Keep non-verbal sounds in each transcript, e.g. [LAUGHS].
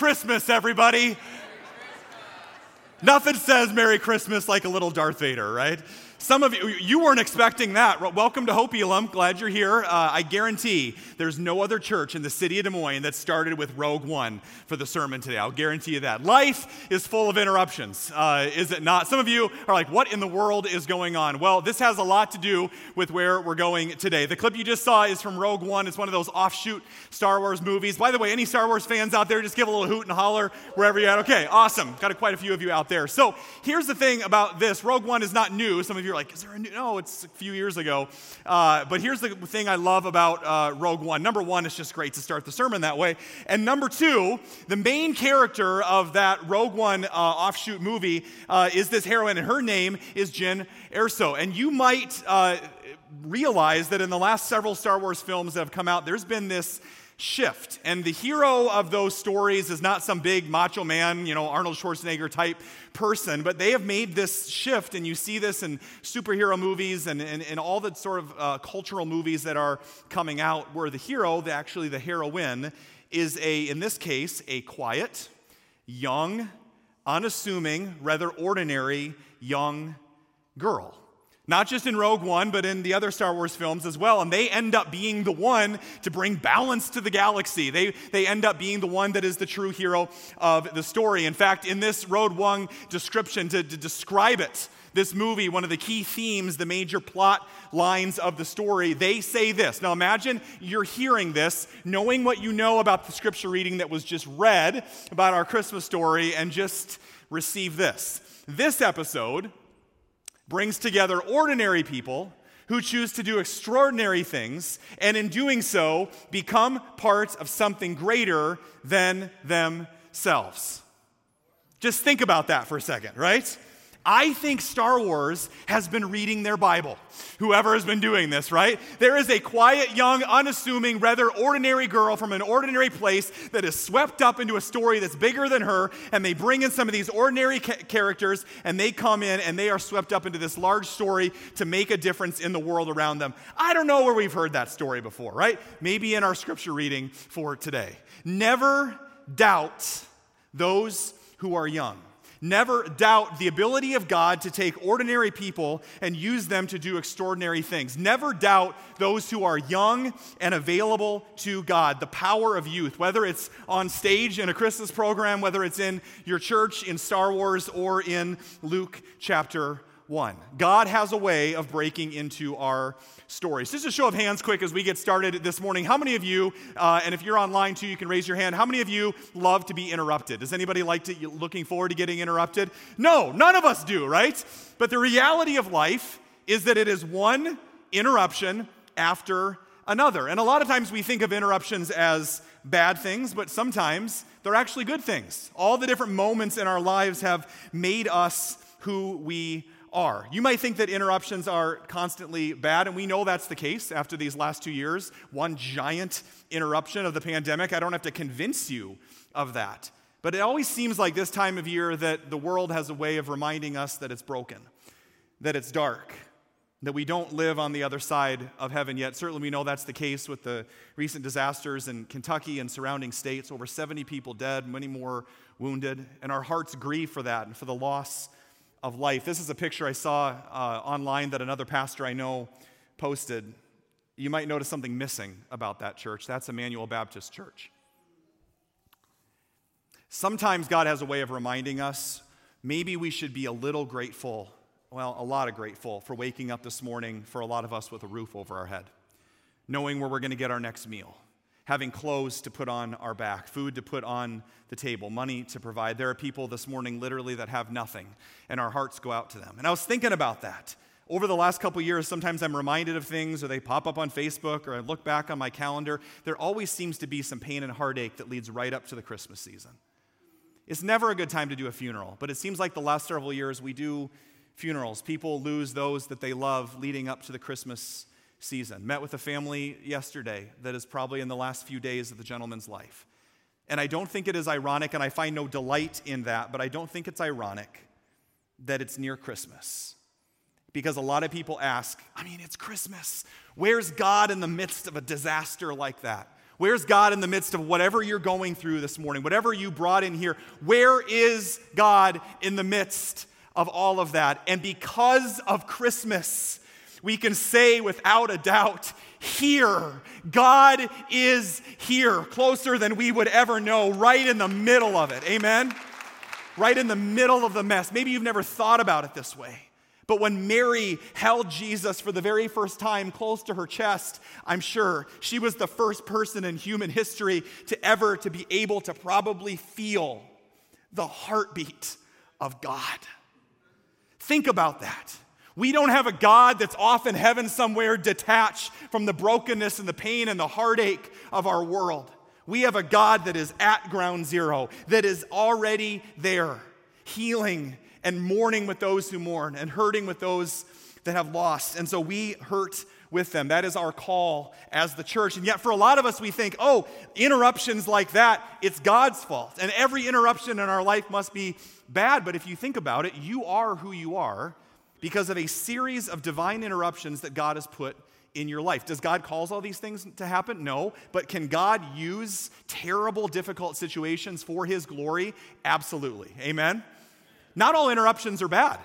Merry Christmas, everybody. Nothing says Merry Christmas like a little Darth Vader, right? Some of you, you weren't expecting that. Welcome to Hope Elam. Glad you're here. Uh, I guarantee there's no other church in the city of Des Moines that started with Rogue One for the sermon today. I'll guarantee you that. Life is full of interruptions, uh, is it not? Some of you are like, what in the world is going on? Well, this has a lot to do with where we're going today. The clip you just saw is from Rogue One. It's one of those offshoot Star Wars movies. By the way, any Star Wars fans out there, just give a little hoot and holler wherever you're at. Okay, awesome. Got a, quite a few of you out there. So here's the thing about this Rogue One is not new. Some of you are like, is there a new? No, it's a few years ago. Uh, but here's the thing I love about uh, Rogue One. Number one, it's just great to start the sermon that way. And number two, the main character of that Rogue One uh, offshoot movie uh, is this heroine, and her name is Jyn Erso. And you might uh, realize that in the last several Star Wars films that have come out, there's been this shift. And the hero of those stories is not some big macho man, you know, Arnold Schwarzenegger type person, but they have made this shift. And you see this in superhero movies and, and, all the sort of uh, cultural movies that are coming out, where the hero, the, actually the heroine, is a, in this case, a quiet, young, unassuming, rather ordinary young girl. Not just in Rogue One, but in the other Star Wars films as well. And they end up being the one to bring balance to the galaxy. They, they end up being the one that is the true hero of the story. In fact, in this Rogue One description, to, to describe it, this movie, one of the key themes, the major plot lines of the story, they say this. Now imagine you're hearing this, knowing what you know about the scripture reading that was just read about our Christmas story, and just receive this. This episode brings together ordinary people who choose to do extraordinary things, and in doing so, become part of something greater than themselves. Just think about that for a second, right? I think Star Wars has been reading their Bible. Whoever has been doing this, right? There is a quiet, young, unassuming, rather ordinary girl from an ordinary place that is swept up into a story that's bigger than her, and they bring in some of these ordinary ca- characters, and they come in and they are swept up into this large story to make a difference in the world around them. I don't know where we've heard that story before, right? Maybe in our scripture reading for today. Never doubt those who are young. Never doubt the ability of God to take ordinary people and use them to do extraordinary things. Never doubt those who are young and available to God, the power of youth, whether it's on stage in a Christmas program, whether it's in your church, in Star Wars, or in Luke chapter 1. God has a way of breaking into our stories. Just a show of hands, quick, as we get started this morning. How many of you, uh, and if you're online too, you can raise your hand. How many of you love to be interrupted? Does anybody like to looking forward to getting interrupted? No, none of us do, right? But the reality of life is that it is one interruption after another. And a lot of times we think of interruptions as bad things, but sometimes they're actually good things. All the different moments in our lives have made us who we are. You might think that interruptions are constantly bad, and we know that's the case after these last two years. One giant interruption of the pandemic. I don't have to convince you of that. But it always seems like this time of year that the world has a way of reminding us that it's broken, that it's dark, that we don't live on the other side of heaven yet. Certainly, we know that's the case with the recent disasters in Kentucky and surrounding states. Over 70 people dead, many more wounded, and our hearts grieve for that and for the loss of life. This is a picture I saw uh, online that another pastor I know posted. You might notice something missing about that church. That's Emmanuel Baptist Church. Sometimes God has a way of reminding us maybe we should be a little grateful, well, a lot of grateful for waking up this morning for a lot of us with a roof over our head, knowing where we're going to get our next meal having clothes to put on our back, food to put on the table, money to provide. There are people this morning literally that have nothing, and our hearts go out to them. And I was thinking about that. Over the last couple years, sometimes I'm reminded of things, or they pop up on Facebook, or I look back on my calendar. There always seems to be some pain and heartache that leads right up to the Christmas season. It's never a good time to do a funeral, but it seems like the last several years we do funerals. People lose those that they love leading up to the Christmas season. Met with a family yesterday that is probably in the last few days of the gentleman's life. And I don't think it is ironic, and I find no delight in that, but I don't think it's ironic that it's near Christmas. Because a lot of people ask, I mean, it's Christmas. Where's God in the midst of a disaster like that? Where's God in the midst of whatever you're going through this morning, whatever you brought in here? Where is God in the midst of all of that? And because of Christmas, we can say without a doubt, here. God is here, closer than we would ever know, right in the middle of it. Amen? Right in the middle of the mess. Maybe you've never thought about it this way. But when Mary held Jesus for the very first time close to her chest, I'm sure she was the first person in human history to ever to be able to probably feel the heartbeat of God. Think about that. We don't have a God that's off in heaven somewhere detached from the brokenness and the pain and the heartache of our world. We have a God that is at ground zero, that is already there, healing and mourning with those who mourn and hurting with those that have lost. And so we hurt with them. That is our call as the church. And yet, for a lot of us, we think, oh, interruptions like that, it's God's fault. And every interruption in our life must be bad. But if you think about it, you are who you are because of a series of divine interruptions that God has put in your life. Does God cause all these things to happen? No. But can God use terrible, difficult situations for His glory? Absolutely. Amen? Not all interruptions are bad.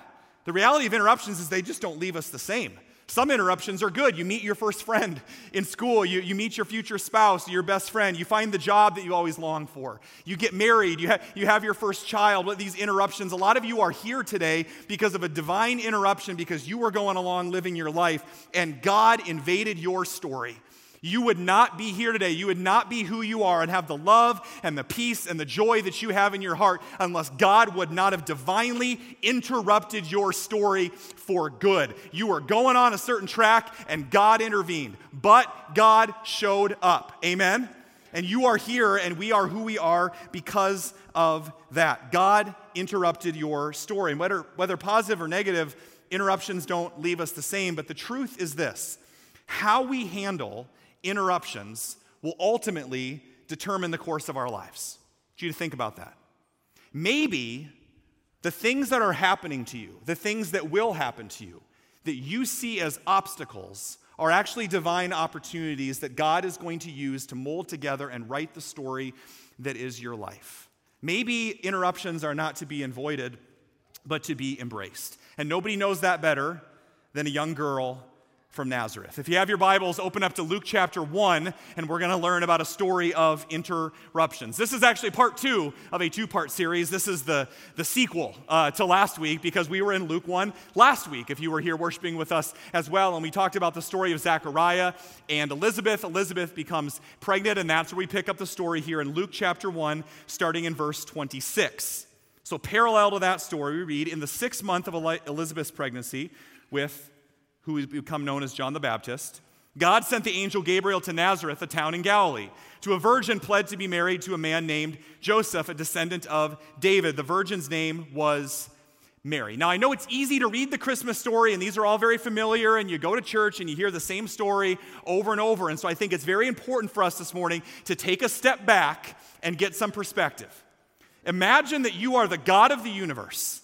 The reality of interruptions is they just don't leave us the same. Some interruptions are good. You meet your first friend in school, you, you meet your future spouse, your best friend, you find the job that you always long for, you get married, you, ha- you have your first child. What these interruptions, a lot of you are here today because of a divine interruption, because you were going along living your life and God invaded your story you would not be here today. You would not be who you are and have the love and the peace and the joy that you have in your heart unless God would not have divinely interrupted your story for good. You were going on a certain track and God intervened, but God showed up. Amen? And you are here and we are who we are because of that. God interrupted your story. And whether, whether positive or negative, interruptions don't leave us the same, but the truth is this how we handle interruptions will ultimately determine the course of our lives. I you to think about that. Maybe the things that are happening to you, the things that will happen to you, that you see as obstacles, are actually divine opportunities that God is going to use to mold together and write the story that is your life. Maybe interruptions are not to be avoided, but to be embraced. And nobody knows that better than a young girl from Nazareth. If you have your Bibles, open up to Luke chapter 1, and we're going to learn about a story of interruptions. This is actually part two of a two part series. This is the, the sequel uh, to last week because we were in Luke 1 last week, if you were here worshiping with us as well. And we talked about the story of Zechariah and Elizabeth. Elizabeth becomes pregnant, and that's where we pick up the story here in Luke chapter 1, starting in verse 26. So, parallel to that story, we read in the sixth month of Elizabeth's pregnancy with who has become known as John the Baptist, God sent the angel Gabriel to Nazareth, a town in Galilee, to a virgin pled to be married to a man named Joseph, a descendant of David. The virgin's name was Mary. Now, I know it's easy to read the Christmas story, and these are all very familiar, and you go to church and you hear the same story over and over. And so I think it's very important for us this morning to take a step back and get some perspective. Imagine that you are the God of the universe,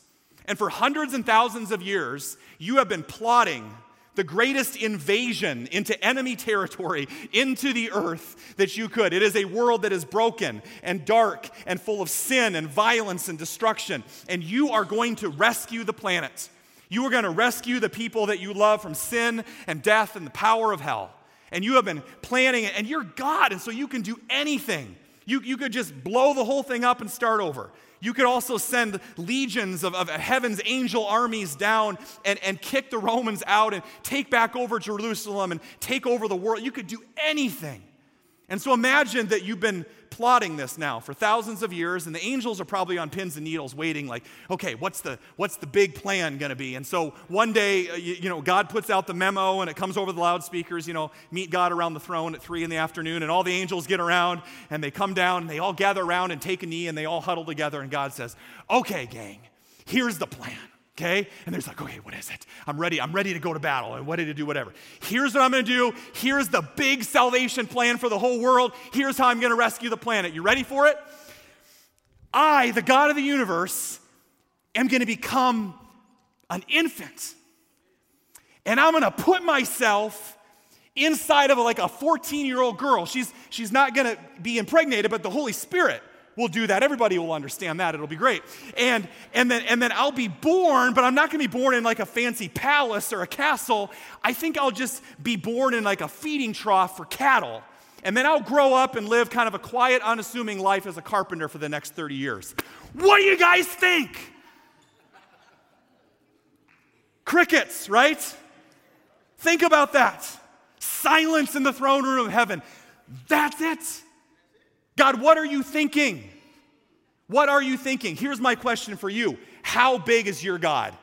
and for hundreds and thousands of years, you have been plotting the greatest invasion into enemy territory, into the earth that you could. It is a world that is broken and dark and full of sin and violence and destruction. And you are going to rescue the planet. You are going to rescue the people that you love from sin and death and the power of hell. And you have been planning it, and you're God, and so you can do anything. You, you could just blow the whole thing up and start over. You could also send legions of, of heaven's angel armies down and, and kick the Romans out and take back over Jerusalem and take over the world. You could do anything. And so imagine that you've been plotting this now for thousands of years, and the angels are probably on pins and needles waiting, like, okay, what's the, what's the big plan gonna be? And so one day, uh, you, you know, God puts out the memo and it comes over the loudspeakers, you know, meet God around the throne at three in the afternoon, and all the angels get around and they come down and they all gather around and take a knee and they all huddle together, and God says, okay, gang, here's the plan okay? And there's like, okay, what is it? I'm ready. I'm ready to go to battle and ready to do whatever. Here's what I'm going to do. Here's the big salvation plan for the whole world. Here's how I'm going to rescue the planet. You ready for it? I, the God of the universe, am going to become an infant. And I'm going to put myself inside of like a 14 year old girl. She's, she's not going to be impregnated, but the Holy Spirit We'll do that. Everybody will understand that. It'll be great. And, and, then, and then I'll be born, but I'm not going to be born in like a fancy palace or a castle. I think I'll just be born in like a feeding trough for cattle. And then I'll grow up and live kind of a quiet, unassuming life as a carpenter for the next 30 years. What do you guys think? Crickets, right? Think about that. Silence in the throne room of heaven. That's it. God, what are you thinking? What are you thinking? Here's my question for you How big is your God?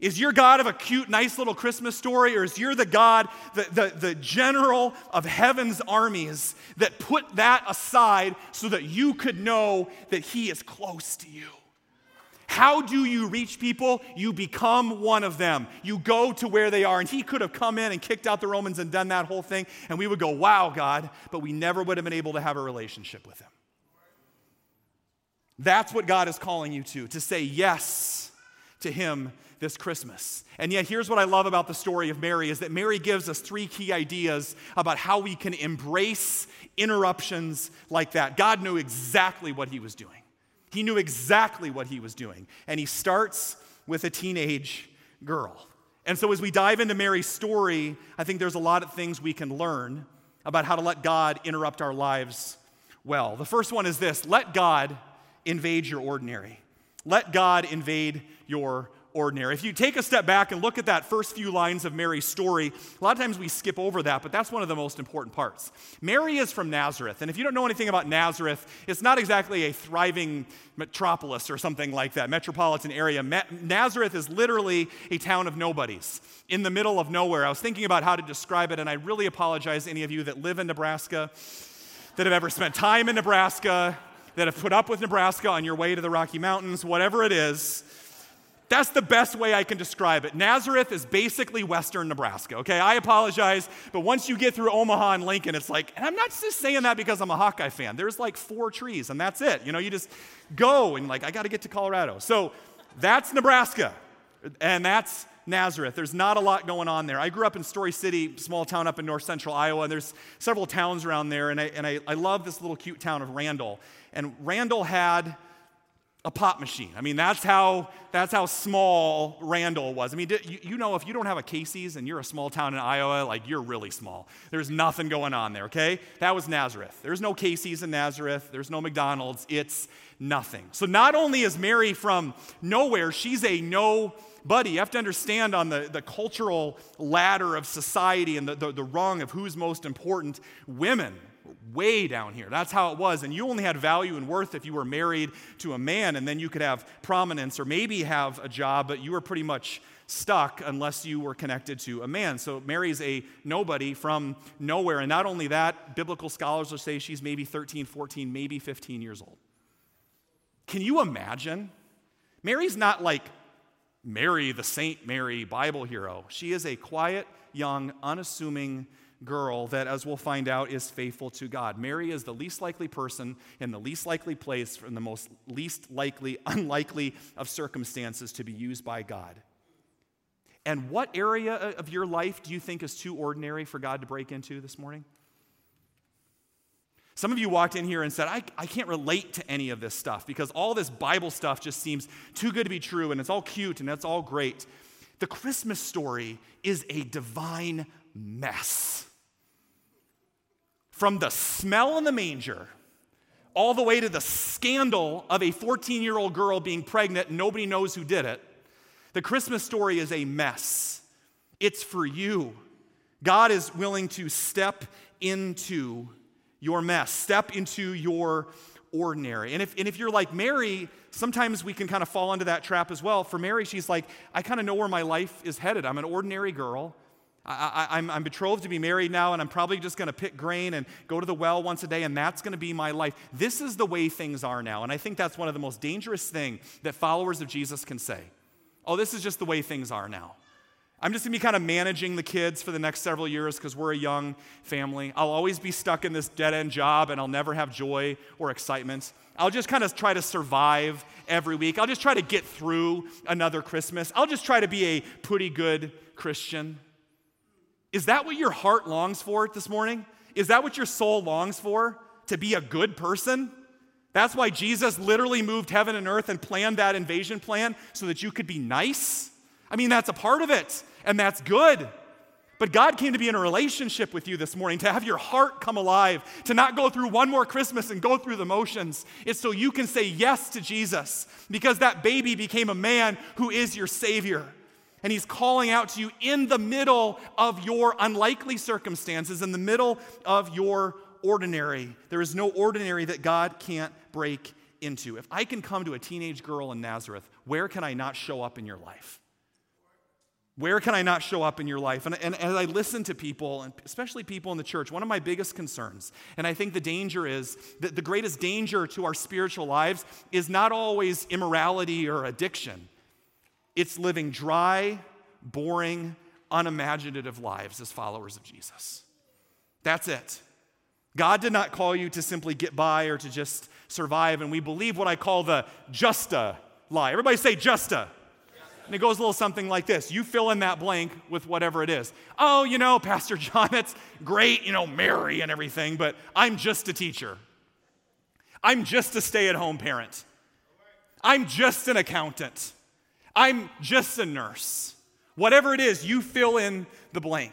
Is your God of a cute, nice little Christmas story, or is your the God, the, the, the general of heaven's armies that put that aside so that you could know that He is close to you? How do you reach people? You become one of them. You go to where they are. And he could have come in and kicked out the Romans and done that whole thing, and we would go, wow, God, but we never would have been able to have a relationship with him. That's what God is calling you to, to say yes to him this Christmas. And yet, here's what I love about the story of Mary is that Mary gives us three key ideas about how we can embrace interruptions like that. God knew exactly what he was doing. He knew exactly what he was doing. And he starts with a teenage girl. And so, as we dive into Mary's story, I think there's a lot of things we can learn about how to let God interrupt our lives well. The first one is this let God invade your ordinary. Let God invade your ordinary. If you take a step back and look at that first few lines of Mary's story, a lot of times we skip over that, but that's one of the most important parts. Mary is from Nazareth, and if you don't know anything about Nazareth, it's not exactly a thriving metropolis or something like that, metropolitan area. Ma- Nazareth is literally a town of nobodies in the middle of nowhere. I was thinking about how to describe it, and I really apologize to any of you that live in Nebraska, that have ever spent time in Nebraska, that have put up with Nebraska on your way to the Rocky Mountains, whatever it is. That's the best way I can describe it. Nazareth is basically western Nebraska, okay? I apologize, but once you get through Omaha and Lincoln, it's like, and I'm not just saying that because I'm a Hawkeye fan. There's like four trees, and that's it. You know, you just go and like, I got to get to Colorado. So that's Nebraska, and that's Nazareth. There's not a lot going on there. I grew up in Story City, small town up in north central Iowa, and there's several towns around there, and I, and I, I love this little cute town of Randall. And Randall had a pop machine. I mean, that's how, that's how small Randall was. I mean, you, you know, if you don't have a Casey's and you're a small town in Iowa, like you're really small. There's nothing going on there, okay? That was Nazareth. There's no Casey's in Nazareth, there's no McDonald's. It's nothing. So not only is Mary from nowhere, she's a nobody. You have to understand on the, the cultural ladder of society and the, the, the rung of who's most important, women way down here. That's how it was. And you only had value and worth if you were married to a man, and then you could have prominence or maybe have a job, but you were pretty much stuck unless you were connected to a man. So Mary's a nobody from nowhere. And not only that, biblical scholars will say she's maybe 13, 14, maybe 15 years old. Can you imagine? Mary's not like Mary, the Saint Mary Bible hero. She is a quiet, young, unassuming girl that, as we'll find out, is faithful to God. Mary is the least likely person in the least likely place from the most least likely, [LAUGHS] unlikely of circumstances to be used by God. And what area of your life do you think is too ordinary for God to break into this morning? Some of you walked in here and said, I, I can't relate to any of this stuff because all this Bible stuff just seems too good to be true and it's all cute and it's all great. The Christmas story is a divine mess. From the smell in the manger all the way to the scandal of a 14 year old girl being pregnant, nobody knows who did it. The Christmas story is a mess. It's for you. God is willing to step into your mess, step into your ordinary. And if, and if you're like Mary, sometimes we can kind of fall into that trap as well. For Mary, she's like, I kind of know where my life is headed. I'm an ordinary girl. I, am betrothed to be married now, and I'm probably just going to pick grain and go to the well once a day, and that's going to be my life. This is the way things are now. And I think that's one of the most dangerous things that followers of Jesus can say. Oh, this is just the way things are now. I'm just going to be kind of managing the kids for the next several years because we're a young family. I'll always be stuck in this dead end job and I'll never have joy or excitement. I'll just kind of try to survive every week. I'll just try to get through another Christmas. I'll just try to be a pretty good Christian. Is that what your heart longs for this morning? Is that what your soul longs for? To be a good person? That's why Jesus literally moved heaven and earth and planned that invasion plan so that you could be nice? I mean, that's a part of it, and that's good. But God came to be in a relationship with you this morning, to have your heart come alive, to not go through one more Christmas and go through the motions. It's so you can say yes to Jesus, because that baby became a man who is your Savior. And he's calling out to you in the middle of your unlikely circumstances, in the middle of your ordinary. There is no ordinary that God can't break into. If I can come to a teenage girl in Nazareth, where can I not show up in your life? Where can I not show up in your life? And, and, as I listen to people, and especially people in the church, one of my biggest concerns, and I think the danger is that the greatest danger to our spiritual lives is not always immorality or addiction. It's living dry, boring, unimaginative lives as followers of Jesus. That's it. God did not call you to simply get by or to just survive, and we believe what I call the justa lie. Everybody say justa. And it goes a little something like this You fill in that blank with whatever it is. Oh, you know, Pastor John, it's great, you know, Mary and everything, but I'm just a teacher. I'm just a stay at home parent. I'm just an accountant. I'm just a nurse. Whatever it is, you fill in the blank.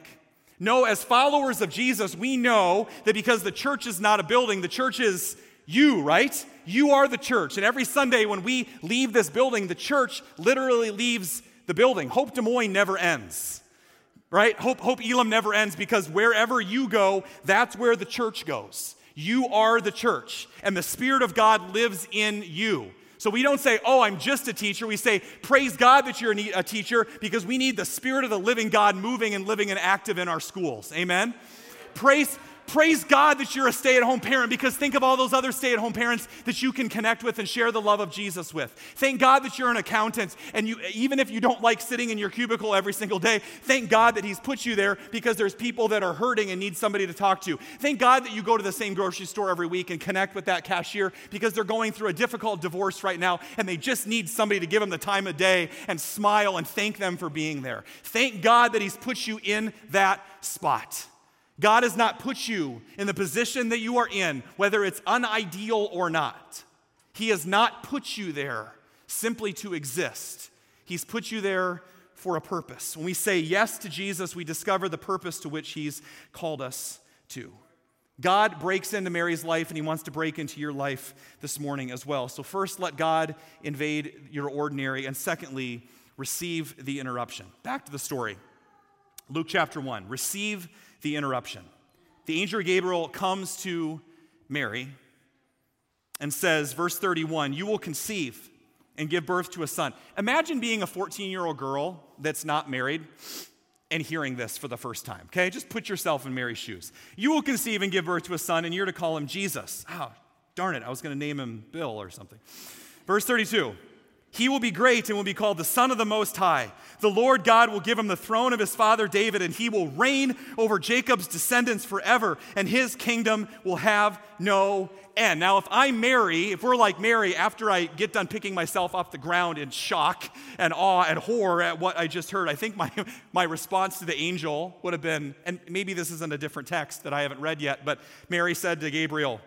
No, as followers of Jesus, we know that because the church is not a building, the church is you, right? You are the church. And every Sunday when we leave this building, the church literally leaves the building. Hope Des Moines never ends, right? Hope, Hope Elam never ends because wherever you go, that's where the church goes. You are the church, and the Spirit of God lives in you. So we don't say, oh, I'm just a teacher. We say, praise God that you're a teacher because we need the Spirit of the living God moving and living and active in our schools. Amen? Praise, Praise God that you're a stay at home parent because think of all those other stay at home parents that you can connect with and share the love of Jesus with. Thank God that you're an accountant and you, even if you don't like sitting in your cubicle every single day, thank God that He's put you there because there's people that are hurting and need somebody to talk to. Thank God that you go to the same grocery store every week and connect with that cashier because they're going through a difficult divorce right now and they just need somebody to give them the time of day and smile and thank them for being there. Thank God that He's put you in that spot. God has not put you in the position that you are in, whether it's unideal or not. He has not put you there simply to exist. He's put you there for a purpose. When we say yes to Jesus, we discover the purpose to which He's called us to. God breaks into Mary's life and He wants to break into your life this morning as well. So, first, let God invade your ordinary, and secondly, receive the interruption. Back to the story Luke chapter 1. Receive the interruption. The angel Gabriel comes to Mary and says, verse 31, You will conceive and give birth to a son. Imagine being a 14 year old girl that's not married and hearing this for the first time, okay? Just put yourself in Mary's shoes. You will conceive and give birth to a son, and you're to call him Jesus. Oh, darn it, I was gonna name him Bill or something. Verse 32 he will be great and will be called the Son of the Most High. The Lord God will give him the throne of his father David, and he will reign over Jacob's descendants forever, and his kingdom will have no end. Now, if I marry, if we're like Mary, after I get done picking myself off the ground in shock and awe and horror at what I just heard, I think my, [LAUGHS] my response to the angel would have been, and maybe this isn't a different text that I haven't read yet, but Mary said to Gabriel,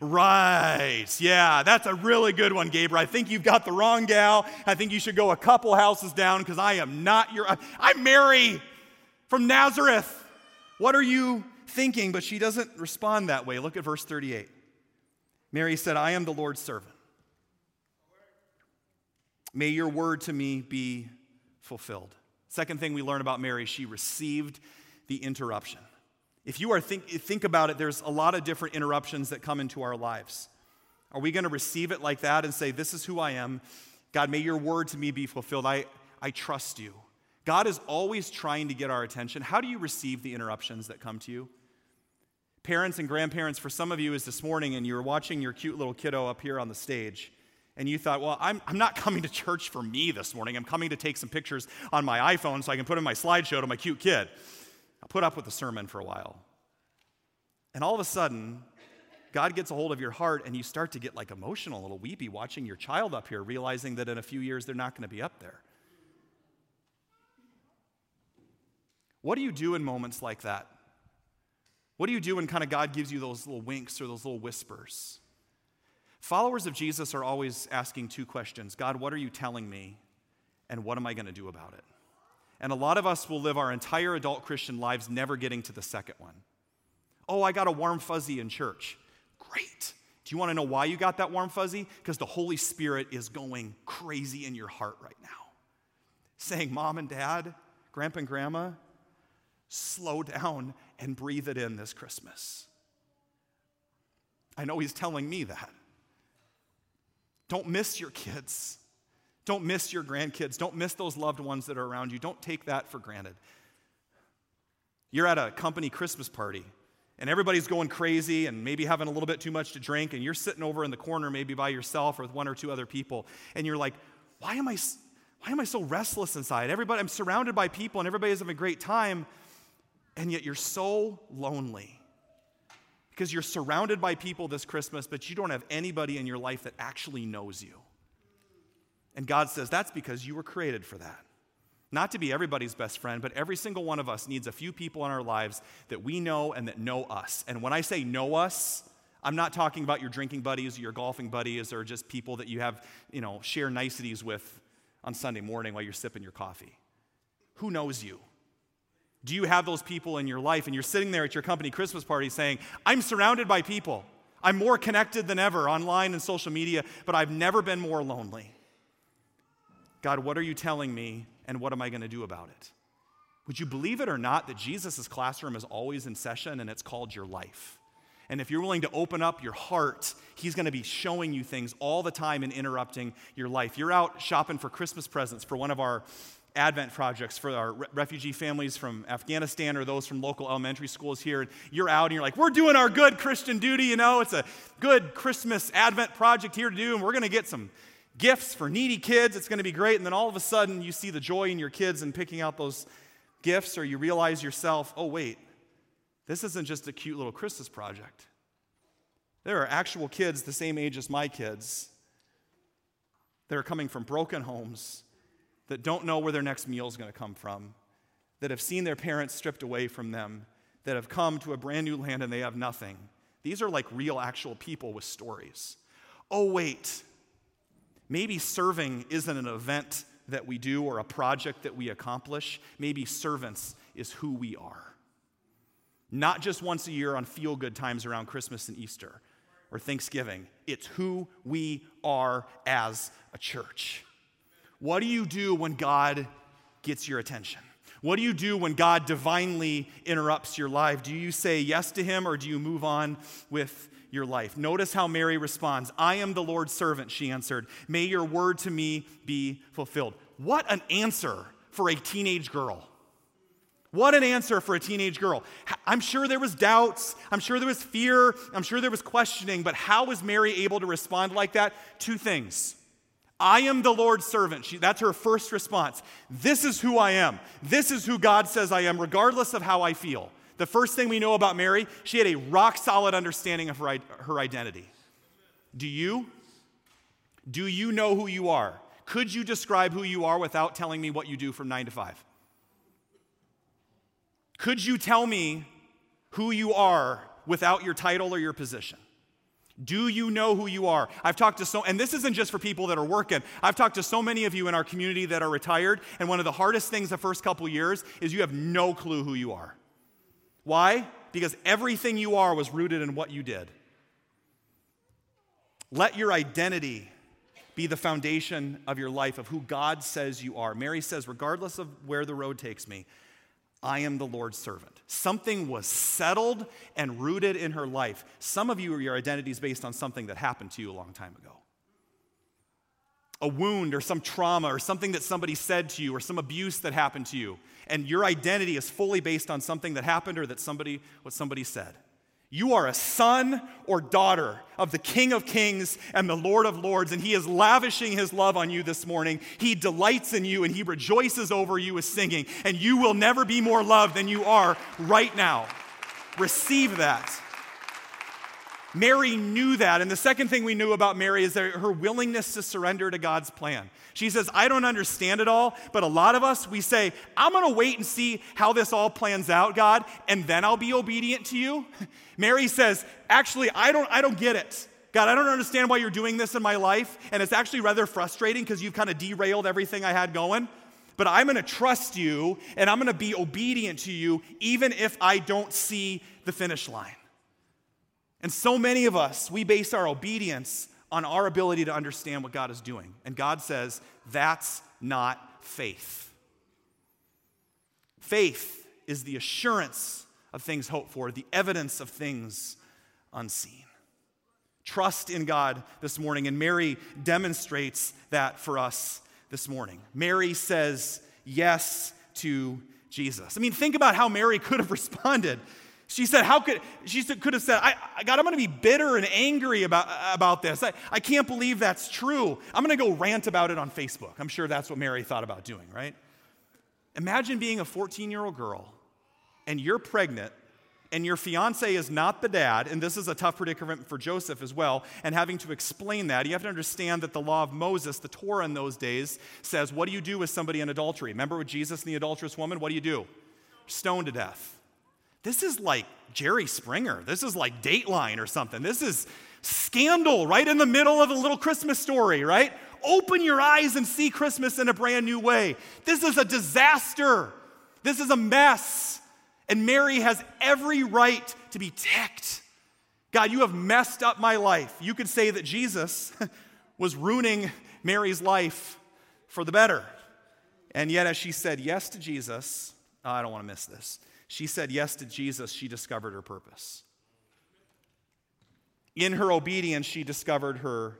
Right. Yeah, that's a really good one, Gabriel. I think you've got the wrong gal. I think you should go a couple houses down because I am not your. I'm Mary from Nazareth. What are you thinking? But she doesn't respond that way. Look at verse 38. Mary said, I am the Lord's servant. May your word to me be fulfilled. Second thing we learn about Mary, she received the interruption. If you are think, think about it, there's a lot of different interruptions that come into our lives. Are we going to receive it like that and say, This is who I am? God, may your word to me be fulfilled. I, I trust you. God is always trying to get our attention. How do you receive the interruptions that come to you? Parents and grandparents, for some of you, is this morning and you were watching your cute little kiddo up here on the stage and you thought, well, I'm, I'm not coming to church for me this morning. I'm coming to take some pictures on my iPhone so I can put in my slideshow to my cute kid. I'll put up with the sermon for a while. And all of a sudden, God gets a hold of your heart and you start to get like emotional, a little weepy watching your child up here, realizing that in a few years they're not going to be up there. What do you do in moments like that? What do you do when kind of God gives you those little winks or those little whispers? Followers of Jesus are always asking two questions God, what are you telling me? And what am I going to do about it? And a lot of us will live our entire adult Christian lives never getting to the second one. Oh, I got a warm fuzzy in church. Great. Do you want to know why you got that warm fuzzy? Because the Holy Spirit is going crazy in your heart right now. Saying, Mom and Dad, Grandpa and Grandma, slow down and breathe it in this Christmas. I know He's telling me that. Don't miss your kids. Don't miss your grandkids. Don't miss those loved ones that are around you. Don't take that for granted. You're at a company Christmas party and everybody's going crazy and maybe having a little bit too much to drink and you're sitting over in the corner maybe by yourself or with one or two other people and you're like, "Why am I why am I so restless inside? Everybody I'm surrounded by people and everybody's having a great time and yet you're so lonely." because you're surrounded by people this Christmas, but you don't have anybody in your life that actually knows you. And God says that's because you were created for that. Not to be everybody's best friend, but every single one of us needs a few people in our lives that we know and that know us. And when I say know us, I'm not talking about your drinking buddies or your golfing buddies or just people that you have, you know, share niceties with on Sunday morning while you're sipping your coffee. Who knows you? Do you have those people in your life and you're sitting there at your company Christmas party saying, I'm surrounded by people. I'm more connected than ever online and social media, but I've never been more lonely. God, what are you telling me and what am I going to do about it? Would you believe it or not that Jesus' classroom is always in session and it's called your life? And if you're willing to open up your heart, He's going to be showing you things all the time and interrupting your life. You're out shopping for Christmas presents for one of our Advent projects for our re- refugee families from Afghanistan or those from local elementary schools here. And you're out and you're like, we're doing our good Christian duty, you know, it's a good Christmas Advent project here to do, and we're going to get some gifts for needy kids. It's going to be great. And then all of a sudden, you see the joy in your kids in picking out those gifts, or you realize yourself, oh, wait, this isn't just a cute little Christmas project. There are actual kids the same age as my kids that are coming from broken homes that don't know where their next meal is going to come from, that have seen their parents stripped away from them, that have come to a brand new land and they have nothing. These are like real, actual people with stories. Oh, wait, maybe serving isn't an event that we do or a project that we accomplish. Maybe servants is who we are. Not just once a year on feel good times around Christmas and Easter or Thanksgiving, it's who we are as a church. What do you do when God gets your attention? What do you do when God divinely interrupts your life? Do you say yes to him or do you move on with your life? Notice how Mary responds I am the Lord's servant, she answered. May your word to me be fulfilled. What an answer for a teenage girl. What an answer for a teenage girl. I'm sure there was doubts, I'm sure there was fear, I'm sure there was questioning, but how was Mary able to respond like that? Two things. I am the Lord's servant. She, that's her first response. This is who I am. This is who God says I am, regardless of how I feel. The first thing we know about Mary, she had a rock solid understanding of her, her identity. Do you? Do you know who you are? Could you describe who you are without telling me what you do from nine to five? Could you tell me who you are without your title or your position? Do you know who you are? I've talked to so, and this isn't just for people that are working. I've talked to so many of you in our community that are retired, and one of the hardest things the first couple years is you have no clue who you are. Why? Because everything you are was rooted in what you did. Let your identity be the foundation of your life, of who God says you are. Mary says, regardless of where the road takes me, I am the Lord's servant. Something was settled and rooted in her life. Some of you, your identity is based on something that happened to you a long time ago a wound or some trauma or something that somebody said to you or some abuse that happened to you. And your identity is fully based on something that happened or that somebody, what somebody said. You are a son or daughter of the King of Kings and the Lord of Lords, and He is lavishing His love on you this morning. He delights in you and He rejoices over you with singing, and you will never be more loved than you are right now. Receive that. Mary knew that. And the second thing we knew about Mary is her willingness to surrender to God's plan. She says, I don't understand it all, but a lot of us, we say, I'm going to wait and see how this all plans out, God, and then I'll be obedient to you. [LAUGHS] Mary says, Actually, I don't, I don't get it. God, I don't understand why you're doing this in my life. And it's actually rather frustrating because you've kind of derailed everything I had going. But I'm going to trust you and I'm going to be obedient to you, even if I don't see the finish line. And so many of us, we base our obedience on our ability to understand what God is doing. And God says, that's not faith. Faith is the assurance of things hoped for, the evidence of things unseen. Trust in God this morning, and Mary demonstrates that for us this morning. Mary says yes to Jesus. I mean, think about how Mary could have [LAUGHS] responded. She said, How could she could have said, I, God, I'm gonna be bitter and angry about, about this. I, I can't believe that's true. I'm gonna go rant about it on Facebook. I'm sure that's what Mary thought about doing, right? Imagine being a 14 year old girl and you're pregnant and your fiance is not the dad, and this is a tough predicament for Joseph as well, and having to explain that, you have to understand that the law of Moses, the Torah in those days, says, What do you do with somebody in adultery? Remember with Jesus and the adulterous woman? What do you do? Stone to death. This is like Jerry Springer. This is like Dateline or something. This is scandal right in the middle of a little Christmas story, right? Open your eyes and see Christmas in a brand new way. This is a disaster. This is a mess. And Mary has every right to be ticked. God, you have messed up my life. You could say that Jesus [LAUGHS] was ruining Mary's life for the better. And yet, as she said yes to Jesus, oh, I don't want to miss this she said yes to Jesus, she discovered her purpose. In her obedience, she discovered her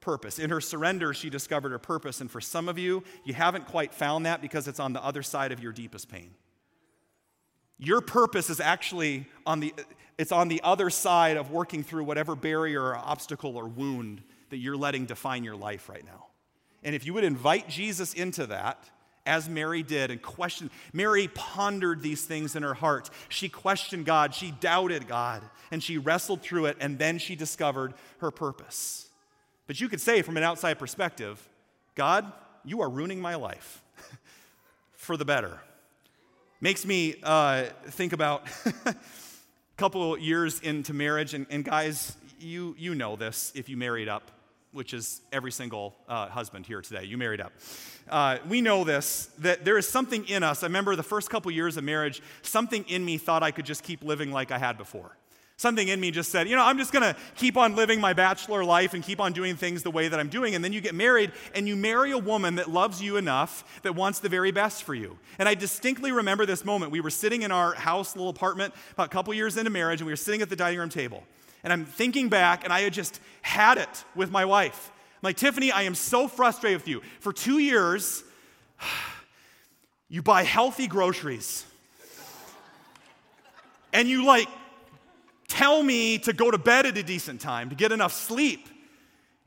purpose. In her surrender, she discovered her purpose. And for some of you, you haven't quite found that because it's on the other side of your deepest pain. Your purpose is actually on the it's on the other side of working through whatever barrier or obstacle or wound that you're letting define your life right now. And if you would invite Jesus into that, as Mary did and questioned. Mary pondered these things in her heart. She questioned God, she doubted God, and she wrestled through it, and then she discovered her purpose. But you could say, from an outside perspective, God, you are ruining my life [LAUGHS] for the better. Makes me uh, think about a [LAUGHS] couple years into marriage, and, and guys, you, you know this if you married up which is every single uh, husband here today. You married up. Uh, we know this that there is something in us. I remember the first couple years of marriage, something in me thought I could just keep living like I had before. Something in me just said, you know, I'm just gonna keep on living my bachelor life and keep on doing things the way that I'm doing. And then you get married and you marry a woman that loves you enough that wants the very best for you. And I distinctly remember this moment. We were sitting in our house, little apartment, about a couple years into marriage, and we were sitting at the dining room table. And I'm thinking back, and I had just had it with my wife. I'm like, Tiffany, I am so frustrated with you. For two years, [SIGHS] you buy healthy groceries. And you like tell me to go to bed at a decent time, to get enough sleep.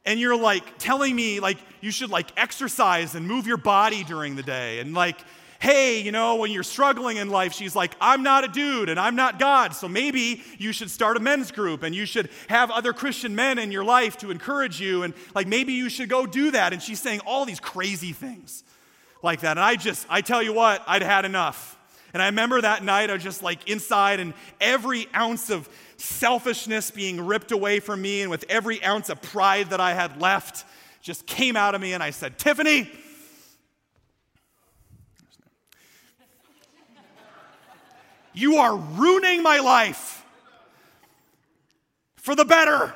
And you're like telling me like you should like exercise and move your body during the day and like hey, you know, when you're struggling in life, she's like, I'm not a dude and I'm not God. So maybe you should start a men's group and you should have other Christian men in your life to encourage you. And like maybe you should go do that. And she's saying all these crazy things like that. And I just, I tell you what, I'd had enough. And I remember that night, I was just like inside, and every ounce of selfishness being ripped away from me, and with every ounce of pride that I had left, just came out of me. And I said, Tiffany, You are ruining my life for the better.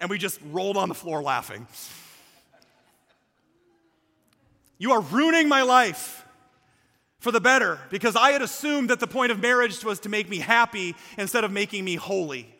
And we just rolled on the floor laughing. You are ruining my life for the better because I had assumed that the point of marriage was to make me happy instead of making me holy.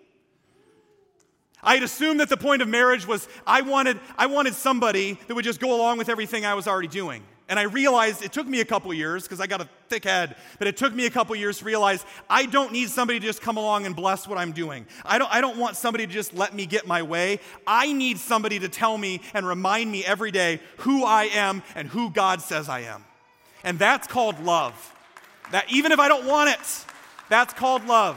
I had assumed that the point of marriage was I wanted, I wanted somebody that would just go along with everything I was already doing. And I realized it took me a couple years because I got a thick head, but it took me a couple years to realize I don't need somebody to just come along and bless what I'm doing. I don't, I don't want somebody to just let me get my way. I need somebody to tell me and remind me every day who I am and who God says I am. And that's called love. That even if I don't want it, that's called love.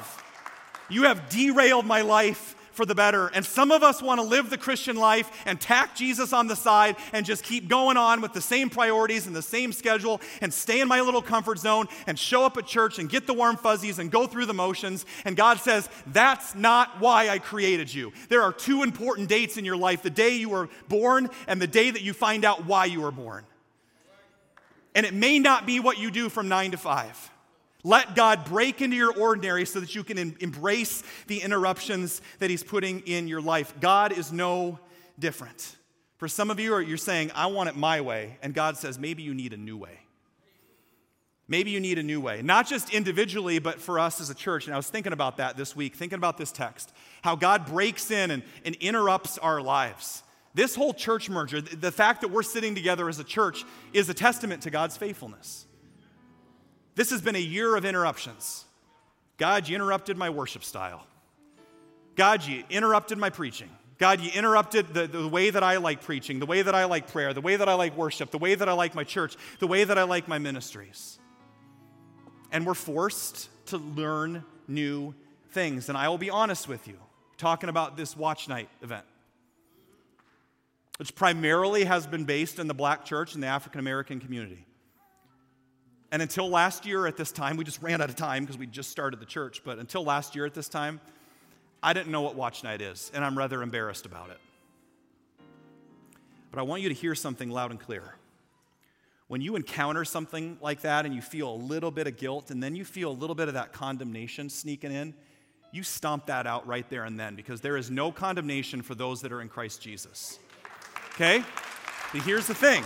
You have derailed my life for the better. And some of us want to live the Christian life and tack Jesus on the side and just keep going on with the same priorities and the same schedule and stay in my little comfort zone and show up at church and get the warm fuzzies and go through the motions. And God says, That's not why I created you. There are two important dates in your life the day you were born and the day that you find out why you were born. And it may not be what you do from nine to five. Let God break into your ordinary so that you can em- embrace the interruptions that He's putting in your life. God is no different. For some of you, you're saying, I want it my way. And God says, maybe you need a new way. Maybe you need a new way, not just individually, but for us as a church. And I was thinking about that this week, thinking about this text, how God breaks in and, and interrupts our lives. This whole church merger, the fact that we're sitting together as a church, is a testament to God's faithfulness. This has been a year of interruptions. God, you interrupted my worship style. God, you interrupted my preaching. God, you interrupted the, the way that I like preaching, the way that I like prayer, the way that I like worship, the way that I like my church, the way that I like my ministries. And we're forced to learn new things. And I will be honest with you, talking about this watch night event which primarily has been based in the black church and the African American community. And until last year at this time, we just ran out of time because we just started the church, but until last year at this time, I didn't know what watch night is, and I'm rather embarrassed about it. But I want you to hear something loud and clear. When you encounter something like that and you feel a little bit of guilt and then you feel a little bit of that condemnation sneaking in, you stomp that out right there and then because there is no condemnation for those that are in Christ Jesus. Okay? But here's the thing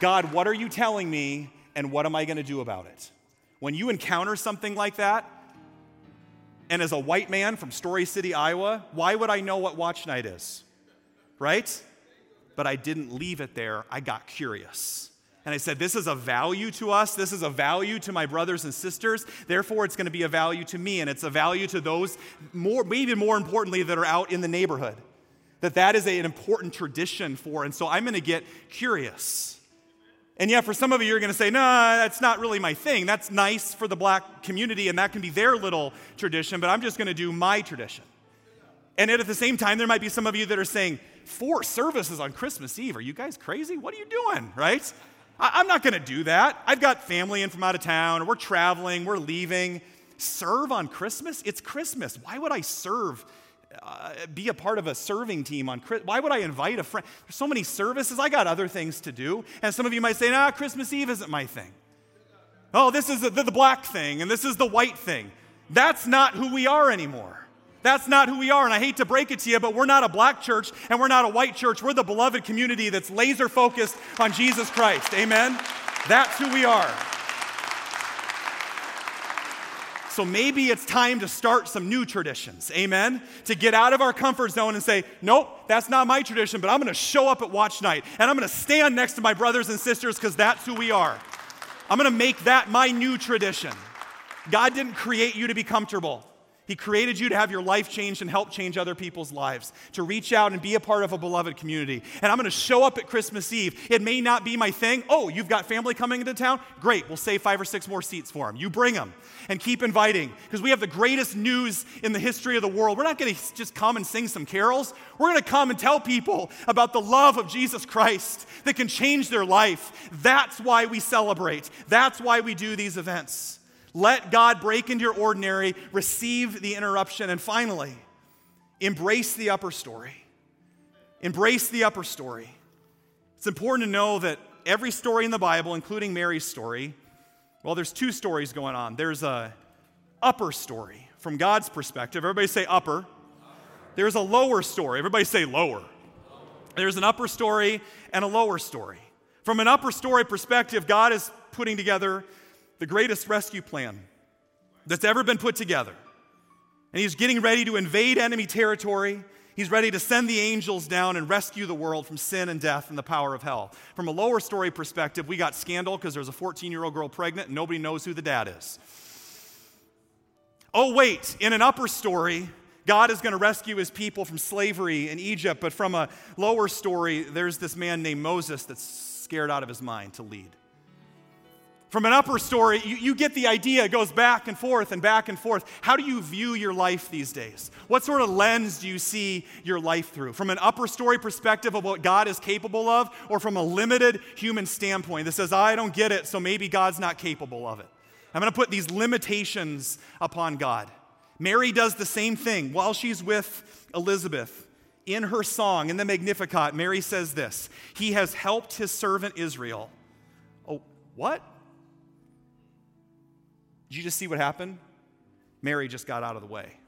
God, what are you telling me, and what am I going to do about it? When you encounter something like that, and as a white man from Story City, Iowa, why would I know what watch night is? Right? But I didn't leave it there. I got curious. And I said, This is a value to us. This is a value to my brothers and sisters. Therefore, it's going to be a value to me. And it's a value to those, more, maybe more importantly, that are out in the neighborhood that that is a, an important tradition for. And so I'm going to get curious. And yeah, for some of you, you're going to say, no, that's not really my thing. That's nice for the black community, and that can be their little tradition, but I'm just going to do my tradition. And at the same time, there might be some of you that are saying, four services on Christmas Eve. Are you guys crazy? What are you doing, right? I- am not going to do that. I've got family in from out of town, we're traveling, we're leaving. Serve on Christmas? It's Christmas. Why would I serve uh, be a part of a serving team on Christmas. why would i invite a friend? There's so many services i got other things to do. And some of you might say nah christmas eve isn't my thing. Oh this is the, the black thing and this is the white thing. That's not who we are anymore. That's not who we are and i hate to break it to you but we're not a black church and we're not a white church. We're the beloved community that's laser focused on jesus christ. Amen? That's who we are so maybe it's time to start some new traditions. Amen? To get out of our comfort zone and say, nope, that's not my tradition, but I'm going to show up at watch night and I'm going to stand next to my brothers and sisters because that's who we are. I'm going to make that my new tradition. God didn't create you to be comfortable. He created you to have your life changed and help change other people's lives, to reach out and be a part of a beloved community. And I'm going to show up at Christmas Eve. It may not be my thing. Oh, you've got family coming into town? Great. We'll save five or six more seats for them. You bring them and keep inviting because we have the greatest news in the history of the world. We're not going to just come and sing some carols. We're going to come and tell people about the love of Jesus Christ that can change their life. That's why we celebrate. That's why we do these events. Let God break into your ordinary, receive the interruption, and finally, embrace the upper story. Embrace the upper story. It's important to know that every story in the Bible, including Mary's story, well, there's two stories going on. There's a upper story from God's perspective. Everybody say upper. There's a lower story. Everybody say lower. There's an upper story and a lower story. From an upper story perspective, God is putting together the greatest rescue plan that's ever been put together. And he's getting ready to invade enemy territory. He's ready to send the angels down and rescue the world from sin and death and the power of hell. From a lower story perspective, we got scandal because there's a 14 year old girl pregnant and nobody knows who the dad is. Oh, wait, in an upper story, God is going to rescue his people from slavery in Egypt, but from a lower story, there's this man named Moses that's scared out of his mind to lead. From an upper story, you, you, get the idea. It goes back and forth and back and forth. How do you view your life these days? What sort of lens do you see your life through? From an upper story perspective of what God is capable of, or from a limited human standpoint that says, I don't get it, so maybe God's not capable of it? I'm going to put these limitations upon God. Mary does the same thing while she's with Elizabeth. In her song, in the Magnificat, Mary says this He has helped his servant Israel. Oh, what? Did you just see what happened? Mary just got out of the way.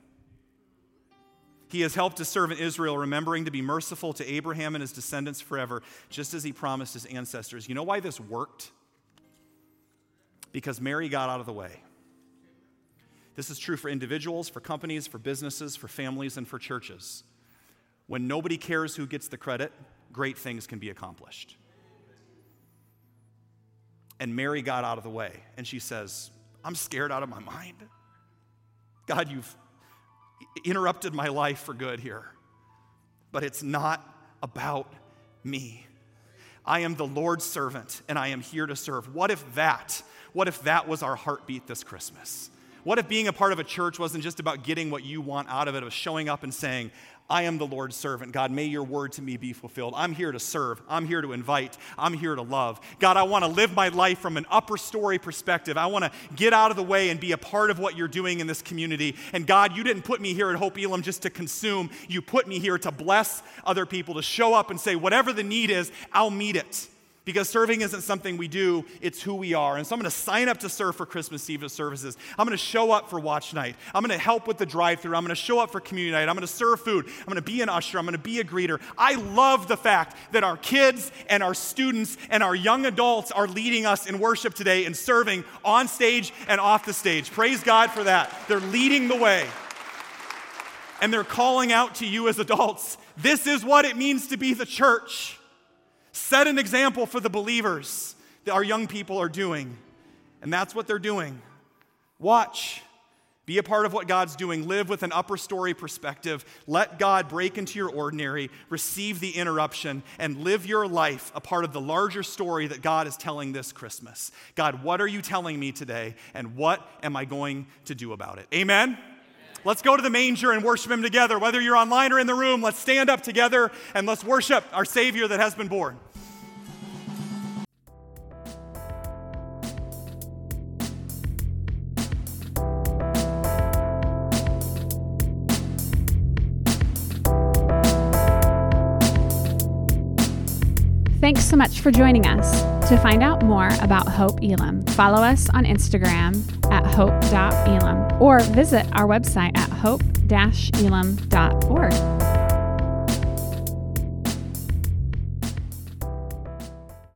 He has helped his servant Israel, remembering to be merciful to Abraham and his descendants forever, just as he promised his ancestors. You know why this worked? Because Mary got out of the way. This is true for individuals, for companies, for businesses, for families, and for churches. When nobody cares who gets the credit, great things can be accomplished. And Mary got out of the way, and she says, I'm scared out of my mind. God, you've interrupted my life for good here, but it's not about me. I am the Lord's servant and I am here to serve. What if that, what if that was our heartbeat this Christmas? What if being a part of a church wasn't just about getting what you want out of it, of showing up and saying, I am the Lord's servant. God, may your word to me be fulfilled. I'm here to serve. I'm here to invite. I'm here to love. God, I want to live my life from an upper story perspective. I want to get out of the way and be a part of what you're doing in this community. And God, you didn't put me here at Hope Elam just to consume. You put me here to bless other people, to show up and say, whatever the need is, I'll meet it because serving isn't something we do, it's who we are. And so I'm going to sign up to serve for Christmas Eve services. I'm going to show up for watch night. I'm going to help with the drive through. I'm going to show up for community night. I'm going to serve food. I'm going to be an usher. I'm going to be a greeter. I love the fact that our kids and our students and our young adults are leading us in worship today and serving on stage and off the stage. Praise God for that. They're leading the way. And they're calling out to you as adults. This is what it means to be the church. Set an example for the believers that our young people are doing. And that's what they're doing. Watch. Be a part of what God's doing. Live with an upper story perspective. Let God break into your ordinary, receive the interruption, and live your life a part of the larger story that God is telling this Christmas. God, what are you telling me today, and what am I going to do about it? Amen? Let's go to the manger and worship Him together. Whether you're online or in the room, let's stand up together and let's worship our Savior that has been born. Thanks so much for joining us. To find out more about Hope Elam, follow us on Instagram at hope.elam or visit our website at hope-elam.org.